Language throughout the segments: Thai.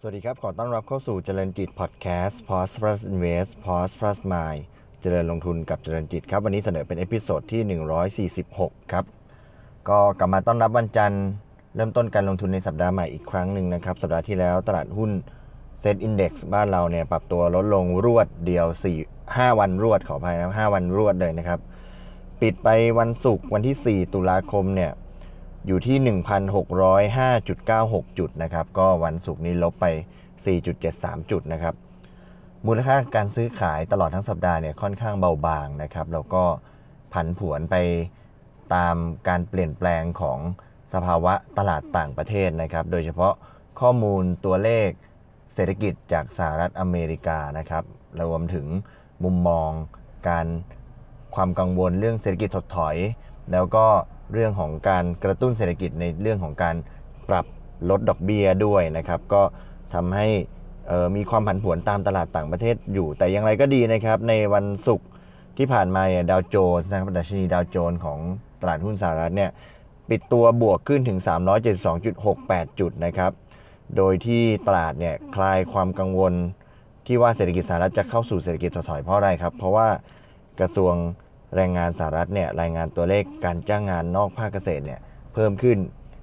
สวัสดีครับ ขอต้อนรับเข้าสู่เจริญจิตพอดแคสต์ Pause Plus Invest Pause Plus Mind เจริญลงทุนกับเจริญจิตครับ วันนี้เสนอเป็น episode ที่ 146 ครับ ก็กลับมาต้อนรับวันจันทร์เริ่มต้นการลงทุนในสัปดาห์ใหม่อีกครั้งหนึ่งนะครับ สัปดาห์ที่แล้วตลาดหุ้นเซ็ตอินดี x บ้านเราเนี่ยปรับตัวลดลงรวดเดียว 4 5 วันรวดขออภัยนะ5วันรวดเลยนะครับ ปิดไปวันศุกร์วันที่ 4 ตุลาคมเนี่ย อยู่ที่ 1,605.96 จุดนะครับ ก็วันศุกร์นี้ลบไป 4.73 จุดนะครับ มูลค่าการซื้อขายตลอดทั้งสัปดาห์เนี่ยค่อนข้างเบาบางนะครับ แล้วก็ผันผวนไปตามการเปลี่ยนแปลงของสภาวะตลาดต่างประเทศนะครับ โดยเฉพาะข้อมูลตัวเลขเศรษฐกิจจากสหรัฐอเมริกานะครับรวมถึงมุมมองการความกังวลเรื่องเศรษฐกิจถดถอย แล้วก็เรื่องของการกระตุ้นเศรษฐกิจในเรื่องของการปรับลดดอกเบี้ยด้วยนะครับ ก็ทำให้มีความผันผวนตามตลาดต่างประเทศอยู่ แต่อย่างไรก็ดีนะครับ ในวันศุกร์ที่ผ่านมาเนี่ยดาวโจนส์นะครับดัชนีดาวโจนส์ของตลาดหุ้นสหรัฐเนี่ยปิดตัวบวกขึ้นถึง 372.68 จุดนะครับ โดยที่ตลาดเนี่ยคลายความกังวลที่ว่าเศรษฐกิจสหรัฐจะเข้าสู่เศรษฐกิจถดถอยเพราะอะไรครับ เพราะว่ากระทรวง แรงงานสหรัฐเนี่ยรายงานตัวเลขการจ้างงานนอกภาคเกษตรเนี่ยเพิ่มขึ้น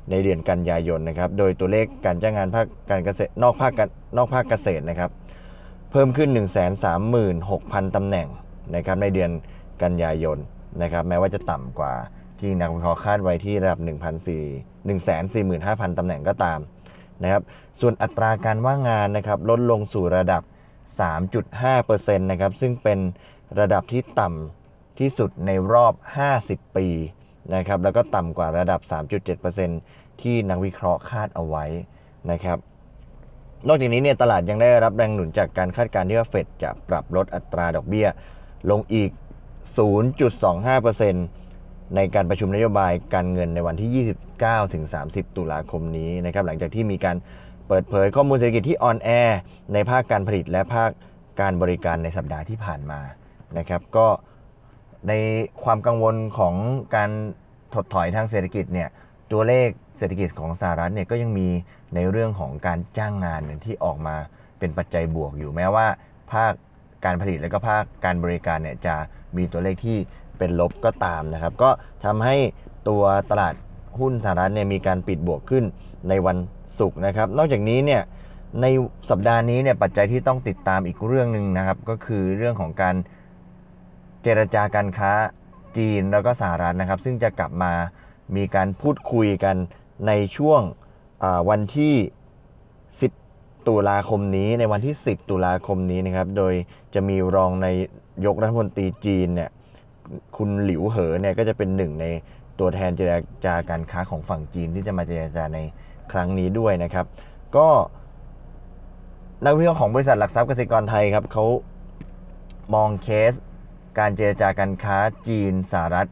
ในเดือนกันยายนนะครับ โดยตัวเลขการจ้างงานภาคการเกษตรนอกภาคนอกภาคเกษตรนะครับ เพิ่มขึ้น 136,000ตำแหน่งนะครับในเดือนกันยายนนะครับ แม้ว่าจะต่ำกว่าที่นักวิเคราะห์คาดไว้ที่ระดับ 1,45,000ตำแหน่งก็ตามนะครับ ส่วนอัตราการว่างงานนะครับลดลงสู่ระดับ 3.5%นะครับ ซึ่งเป็นระดับที่ต่ำ ที่สุดในรอบ 50 ปีนะครับแล้วก็ต่ำกว่าระดับ 3.7%ที่นักวิเคราะห์คาดเอาไว้นะครับนอกจากนี้เนี่ยตลาดยังได้รับแรงหนุนจากการคาดการณ์ที่ว่าเฟดจะปรับลดอัตราดอกเบี้ย ลงอีก 0.25%ในการประชุมนโยบายการเงินในวันที่ 29ถึง30 ตุลาคมนี้นะครับหลังจากที่มีการเปิดเผยข้อมูลเศรษฐกิจที่ออนแอร์ในภาคการผลิตและภาคการบริการในสัปดาห์ที่ผ่านมานะครับก็ ในความกังวลของการถดถอยทางเศรษฐกิจเนี่ยตัวเลขเศรษฐกิจของสหรัฐเนี่ยก็ยังมีในเรื่องของการจ้างงานที่ออกมาเป็นปัจจัยบวกอยู่แม้ว่า ภาคการผลิตและก็ภาคการบริการเนี่ยจะมีตัวเลขที่เป็นลบก็ตามนะครับ ก็ทำให้ตัวตลาดหุ้นสหรัฐเนี่ยมีการปิดบวกขึ้นในวันศุกร์นะครับ นอกจากนี้เนี่ยในสัปดาห์นี้เนี่ยปัจจัยที่ต้องติดตามอีกเรื่องหนึ่งนะครับ ก็คือเรื่องของการ เจรจาการค้าจีนแล้วก็สหรัฐนะครับ ซึ่งจะกลับมามีการพูดคุยกันในช่วงวันที่ 10 ตุลาคมนี้ในวันที่ 10 ตุลาคมนี้นะครับ โดยจะมีรองในยกรัฐมนตรีจีนเนี่ยคุณหลิวเหอเนี่ยก็จะเป็นหนึ่งในตัวแทนเจรจาการค้าของฝั่งจีนที่จะมาเจรจาในครั้งนี้ด้วยนะครับ ก็นักวิเคราะห์ของบริษัทหลักทรัพย์เกษตรกรไทยครับเขามองเคส การเจรจาการค้าจีนสหรัฐ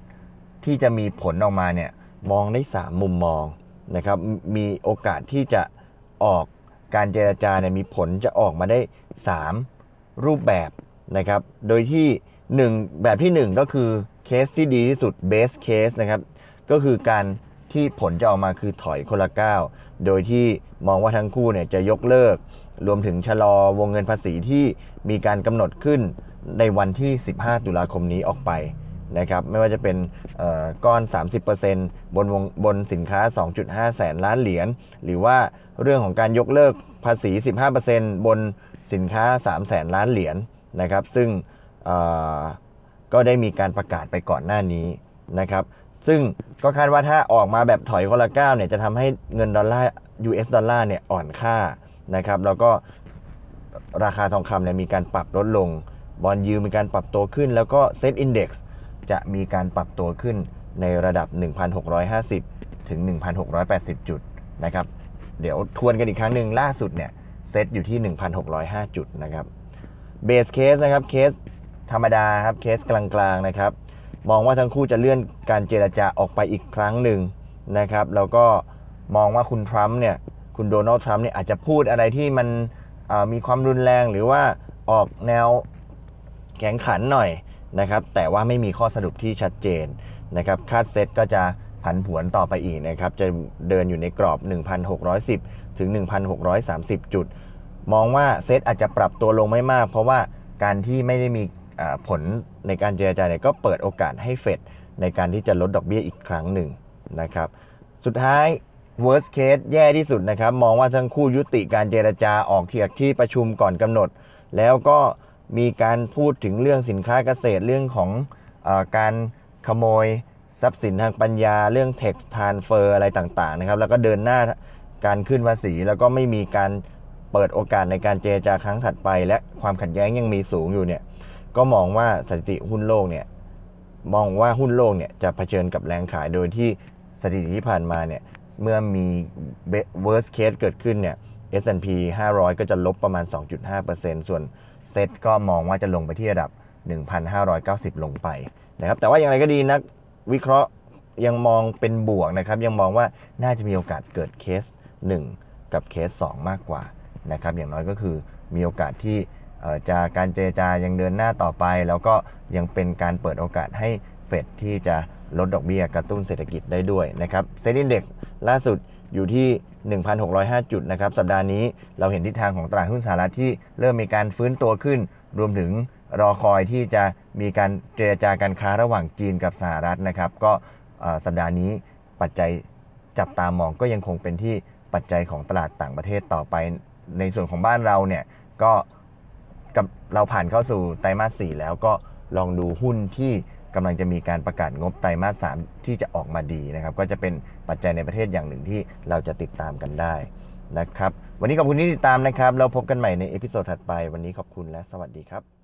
ที่จะมีผลออกมาเนี่ยมองได้ 3 มุมมองนะครับมีโอกาสที่จะออกการเจรจาเนี่ยมีผลจะออกมาได้ 3 รูปแบบนะครับโดยที่ 1 แบบที่ 1 ก็คือเคสที่ดีที่สุด base case นะครับก็คือการที่ผลจะออกมาคือถอยคนละก้าวโดยที่มองว่าทั้งคู่เนี่ยจะยกเลิก รวมถึงชะลอวงเงินภาษีที่ มีการกำหนดขึ้นในวันที่ 15 ตุลาคมนี้ออกไปนะครับไม่ว่าจะเป็นก้อน 30%บนวงบนสินค้า 2.5 แสนล้านเหรียญหรือว่าเรื่องของการยกเลิกภาษี 15%บนสินค้า 3 แสนล้านเหรียญนะครับ ซึ่งก็ได้มีการประกาศไปก่อนหน้านี้นะครับ ซึ่งก็คาดว่าถ้าออกมาแบบถอยคนละก้าวเนี่ยจะทำให้เงินดอลลาร์ US ดอลลาร์เนี่ยอ่อนค่านะครับแล้วก็ ราคาทองคำเนี่ยมีการปรับลดลง bond yield มีการปรับตัวขึ้น แล้วก็ SET Index จะมีการปรับตัวขึ้นในระดับ 1,650 ถึง 1,680 จุดนะครับ เดี๋ยวทวนกันอีกครั้งหนึ่งล่าสุดเนี่ยเซ็ตอยู่ที่ 1,605 จุดนะครับ base case นะครับเคสธรรมดาครับเคสกลางๆนะครับ มองว่าทั้งคู่จะเลื่อนการเจรจาออกไปอีกครั้งหนึ่งนะครับ แล้วก็มองว่าคุณทรัมป์เนี่ยคุณโดนัลด์ทรัมป์เนี่ยอาจจะพูดอะไรที่มัน มีความรุนแรงหรือว่าออกแนวแข็งขันหน่อยนะครับ แต่ว่าไม่มีข้อสรุปที่ชัดเจนนะครับคาดเซตก็จะผันผวนต่อไปอีกนะครับ จะเดินอยู่ในกรอบ 1,610 ถึง 1,630 จุด มองว่าเซตอาจจะปรับตัวลงไม่มาก เพราะว่าการที่ไม่ได้มีผลในการเจรจาเนี่ยก็เปิดโอกาสให้เฟดในการที่จะลดดอกเบี้ยอีกครั้งหนึ่งนะครับ สุดท้าย worst case แย่ที่สุดนะครับ มองว่าทั้งคู่ยุติการเจรจาออกเทียกที่ประชุมก่อนกำหนด แล้วก็มีการพูดถึงเรื่องสินค้าเกษตรเรื่องของอการขโมยทรัพย์สินทางปัญญาเรื่อง tax transfer อะไรต่างๆนะครับ แล้วก็เดินหน้าการขึ้นภาษี แล้วก็ไม่มีการเปิดโอกาสในการเจรจาครั้งถัดไป และความขัดแย้งยังมีสูงอยู่เนี่ยก็มองว่าสถิติหุ้นโลกเนี่ยมองว่าหุ้นโลกเนี่ยจะเผชิญกับแรงขายโดยที่สถิติที่ผ่านมาเนี่ย เมื่อมี worst case เกิดขึ้นเนี่ย S&P 500 ก็จะลบประมาณ 2.5%ส่วนเซ็ตก็มองว่าจะลงไปที่ระดับ 1,590 ลงไปนะครับ แต่ว่าอย่างไรก็ดีนักวิเคราะห์ยังมองเป็นบวกนะครับ ยังมองว่าน่าจะมีโอกาสเกิดเคส 1 กับเคส 2 มากกว่านะครับ อย่างน้อยก็คือมีโอกาสที่จะการเจรจายังเดินหน้าต่อไป แล้วก็ยังเป็นการเปิดโอกาสให้เฟดที่จะ ลดดอกเบี้ยกระตุ้นเศรษฐกิจได้ด้วยนะครับเซ็นดินเด็กล่าสุดอยู่ที่ 1,605 จุดนะครับ สัปดาห์นี้เราเห็นทิศทางของตลาดหุ้นสหรัฐที่เริ่มมีการฟื้นตัวขึ้น รวมถึงรอคอยที่จะมีการเจรจาการค้าระหว่างจีนกับสหรัฐนะครับ ก็สัปดาห์นี้ปัจจัยจับตามองก็ยังคงเป็นที่ปัจจัยของตลาดต่างประเทศต่อไป ในส่วนของบ้านเราเนี่ยก็กับเราผ่านเข้าสู่ไตรมาส4แล้วก็ลองดูหุ้นที่ กำลังจะมีการประกาศงบไตรมาส 3 ที่จะออกมาดีนะครับ ก็จะเป็นปัจจัยในประเทศอย่างหนึ่งที่เราจะติดตามกันได้นะครับ วันนี้ขอบคุณที่ติดตามนะครับ เราพบกันใหม่ใน episode ถัดไป วันนี้ขอบคุณและสวัสดีครับ